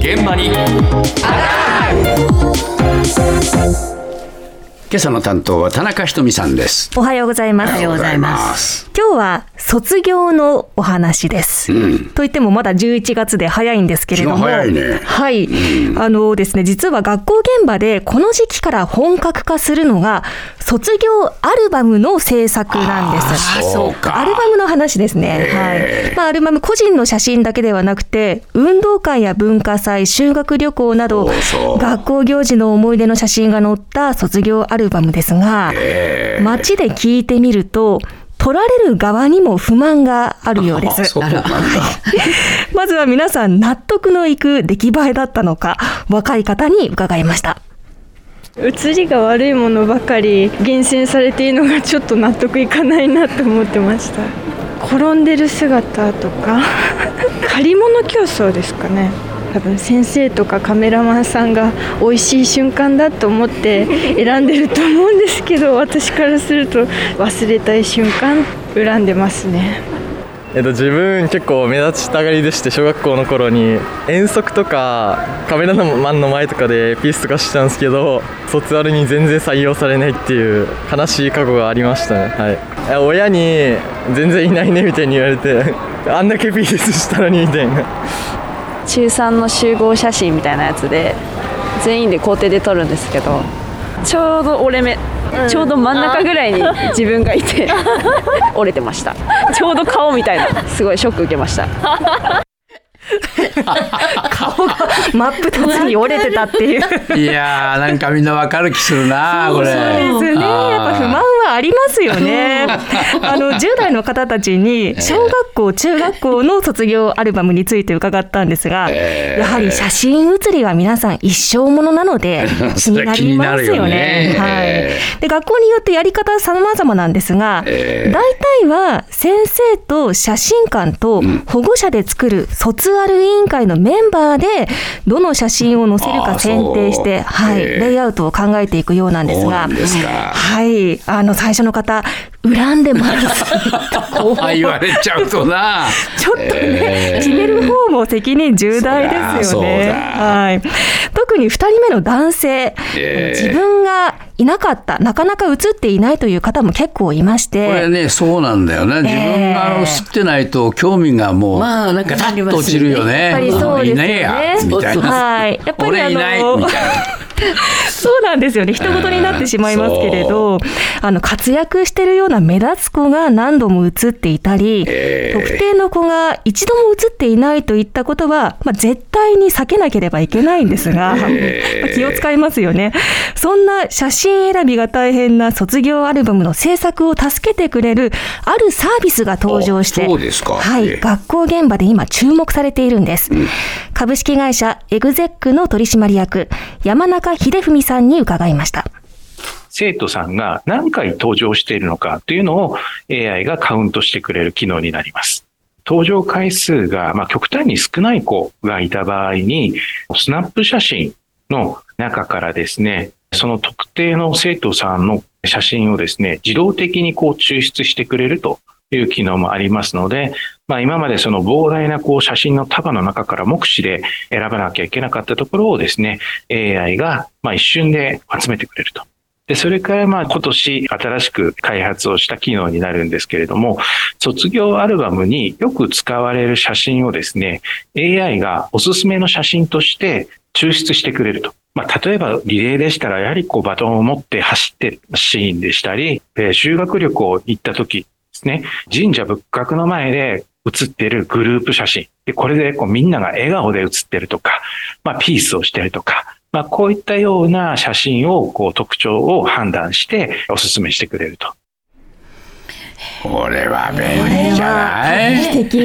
現場に。今朝の担当は田中ひとみさんです。おはようございます。おはようございます。今日は卒業のお話です。といってもまだ11月で早いんですけれども、早いねはい、あのですね、実は学校現場でこの時期から本格化するのが卒業アルバムの制作なんです。あそうかアルバムの話ですね。はい。まあアルバム個人の写真だけではなくて、運動会や文化祭、修学旅行など学校行事の思い出の写真が載った卒業アルバムですが、街で聞いてみると、撮られる側にも不満があるようです。まずは皆さん納得のいく出来栄えだったのか、若い方に伺いました。写りが悪いものばかり厳選されているのがちょっと納得いかないなと思ってました。転んでる姿とか 借り物競争ですかね多分先生とかカメラマンさんが美味しい瞬間だと思って選んでると思うんですけど私からすると忘れたい瞬間恨んでますね。えっと、自分結構目立ちたがりでして小学校の頃に遠足とかカメラマンの前とかでピースとかしてたんですけど卒アルに全然採用されないっていう悲しい過去がありましたね。はい。親に全然いないねみたいに言われてあんだけピースしたのにみたいな。中3の集合写真みたいなやつで全員で校庭で撮るんですけどちょうど折れ目、ちょうど真ん中ぐらいに自分がいて 折れてましたちょうど顔みたいなすごいショック受けました顔が真っ二つに折れてたっていう。いやー、なんかみんなわかる気するな、これ。そうですね。やっぱ不満はありますよね。あの10代の方たちに小学校、中学校の卒業アルバムについて伺ったんですが、やはり写真写りは皆さん一生ものなので 気になりますよね。はい。で学校によってやり方様々なんですが、大体は先生と写真館と保護者で作る卒アル委員会のメンバーでどの写真を載せるか選定して、はい、ええ。レイアウトを考えていくようなんですが、はい、あの最初の方、恨んでます。あ言われちゃうとな。ちょっとね、ええ決める方も責任重大ですよね。はい。特に2人目の男性、ええ自分がいなかった、なかなか映っていないという方も結構いまして、これね、そうなんだよね。自分が映ってないと興味がもう、まあなんかパッと落ちるよね。やっぱりそうですよねいねえや、みたいな。はい。やっぱりあ俺いない、のみたいな。そうなんですよね。人事になってしまいますけれど、あの、活躍してるような目立つ子が何度も映っていたり、ええ特定の子が一度も映っていないといったことは、まあ、絶対に避けなければいけないんですが、ええ まあ気を使いますよね。そんな写真選びが大変な卒業アルバムの制作を助けてくれる、あるサービスが登場して、はい、ええ学校現場で今注目されているんです。株式会社エグゼックの取締役、山中秀文さんに伺いました。生徒さんが何回登場しているのかというのを AI がカウントしてくれる機能になります。登場回数が、まあ、極端に少ない子がいた場合に、スナップ写真の中からですね、その特定の生徒さんの写真をですね、自動的にこう抽出してくれるという機能もありますので、まあ、今までその膨大なこう写真の束の中から目視で選ばなきゃいけなかったところをですね、AI がまあ一瞬で集めてくれると。で、それからまあ今年新しく開発をした機能になるんですけれども、卒業アルバムによく使われる写真をですね、AI がおすすめの写真として抽出してくれると。まあ、例えばリレーでしたら、やはりこうバトンを持って走ってるシーンでしたり、修学旅行行った時ですね、神社仏閣の前で写っているグループ写真。で、これでこうみんなが笑顔で写ってるとか、まあ、ピースをしてるとか、まあ、こういったような写真を、こう、特徴を判断して、お勧めしてくれると。これは便利じゃない？素敵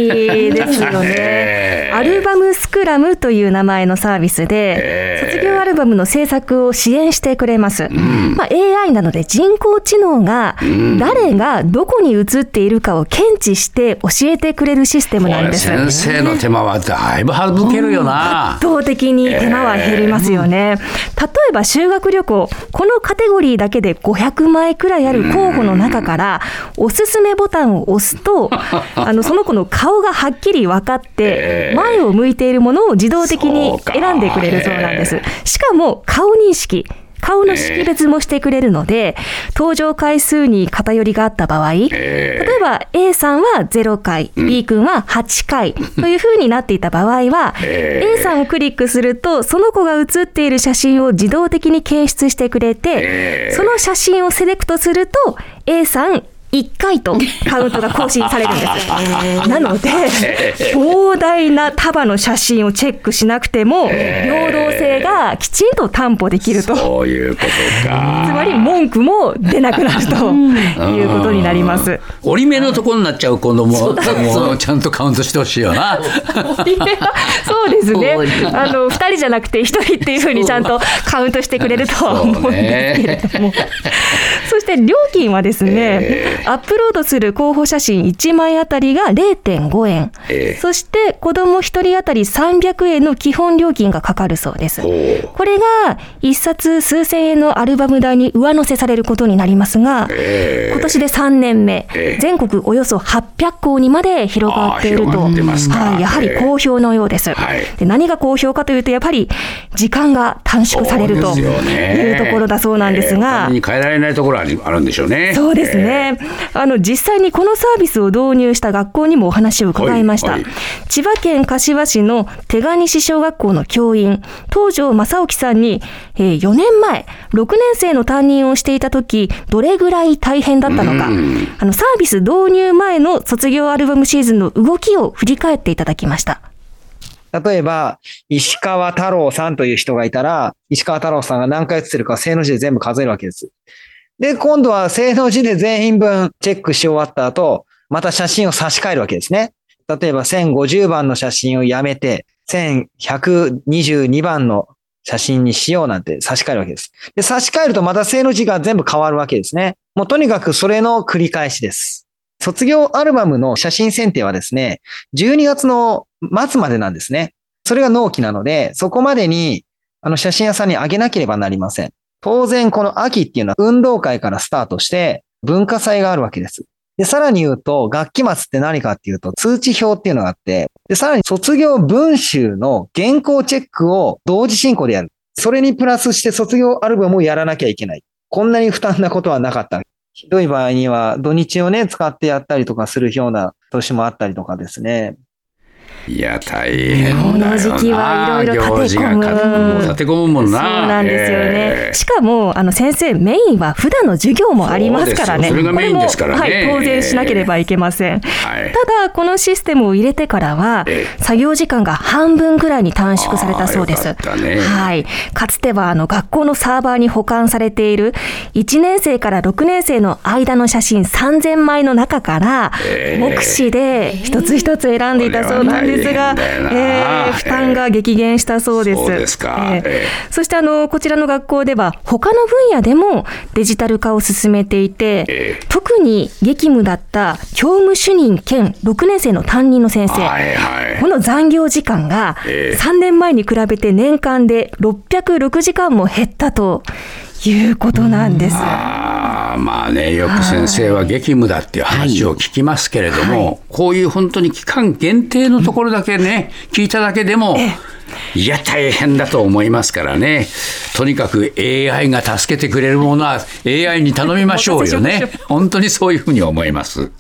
ですよね。アルバムスクラムという名前のサービスで、ええ卒業業アルバムの制作を支援してくれます。まあ、AI なので人工知能が誰がどこに映っているかを検知して教えてくれるシステムなんです。先生の手間はだいぶ省けるよな。圧倒的に手間は減りますよね。例えば修学旅行、このカテゴリーだけで500枚くらいある候補の中から、おすすめボタンを押すと、あのその子の顔がはっきり分かって、前を向いているものを自動的に選んでくれるそうなんです。しかも顔認識。顔の識別もしてくれるので、登場回数に偏りがあった場合、例えば A さんは0回、B 君は8回という風になっていた場合は、A さんをクリックすると、その子が写っている写真を自動的に検出してくれて、その写真をセレクトすると、A さん1回とカウントが更新されるんです。なので、膨大な束の写真をチェックしなくても、平等性がきちんと担保できると。そういうことか。つまり文句も出なくなると いうことになります。折り目のところになっちゃう子供ももうちゃんとカウントしてほしいよな。そうですね。あの二人じゃなくて一人っていうふうにちゃんとカウントしてくれるとは思うんですけれども。そして料金はですね、アップロードする候補写真1枚あたりが0.5円、ええそして子供1人当たり300円の基本料金がかかるそうです。これが1冊数千円のアルバム代に上乗せされることになりますが、今年で3年目、ええ。全国およそ800校にまで広がっていると、はい、やはり好評のようです。はい。で何が好評かというと、やっぱり時間が短縮されるというところだそうなんですが。えーに変えられないところはあるんでしょうね。そうですね、あの実際にこのサービスを導入した学校にもお話を伺いました、はいはい。千葉県柏市の手賀西小学校の教員東條正興さんに、えー4年前6年生の担任をしていた時どれぐらい大変だったのか。あのサービス導入前の卒業アルバムシーズンの動きを振り返っていただきました。例えば、石川太郎さんという人がいたら、石川太郎さんが何回写ってるか正の字で全部数えるわけです。で、今度は正の字で全員分チェックし終わった後、また写真を差し替えるわけですね。例えば1050番の写真をやめて、1122番の写真にしようなんて差し替えるわけです。で、差し替えるとまた正の字が全部変わるわけですね。もうとにかくそれの繰り返しです。卒業アルバムの写真選定はですね、12月の末までなんですね。それが納期なので、そこまでに、あの、写真屋さんにあげなければなりません。当然、この秋っていうのは運動会からスタートして、文化祭があるわけです。で、さらに言うと、学期末って何かっていうと、通知表っていうのがあって、で、さらに卒業文集の原稿チェックを同時進行でやる。それにプラスして卒業アルバムをやらなきゃいけない。こんなに負担なことはなかった。ひどい場合には、土日をね、使ってやったりとかするような年もあったりとかですね。いや、大変。この時期はいろいろ立て込むもう立て込むもんな。そうなんですよね。えーしかも、あの先生、メインは普段の授業もありますからね。それがメインですからねはい、当然しなければいけません。はいただ、このシステムを入れてからはえ、作業時間が半分ぐらいに短縮されたそうです。ねはい。かつては、あの、学校のサーバーに保管されている、1年生から6年生の間の写真3000枚の中から、目視で一つ一つ選んでいたそうなんですが、これは大変だよな。えー負担が激減したそうです。そうですか。えーえそしてあのこちらの学校では他の分野でもデジタル化を進めていて、え特に激務だった教務主任兼6年生の担任の先生、はいはい。この残業時間がええ。3年前に比べて年間で606時間も減ったということなんです。まあね、よく先生は激務だっていう話を聞きますけれども、こういう本当に期間限定のところだけね、聞いただけでも、いや、大変だと思いますからね、とにかく AI が助けてくれるものは AI に頼みましょうよね、本当にそういうふうに思います。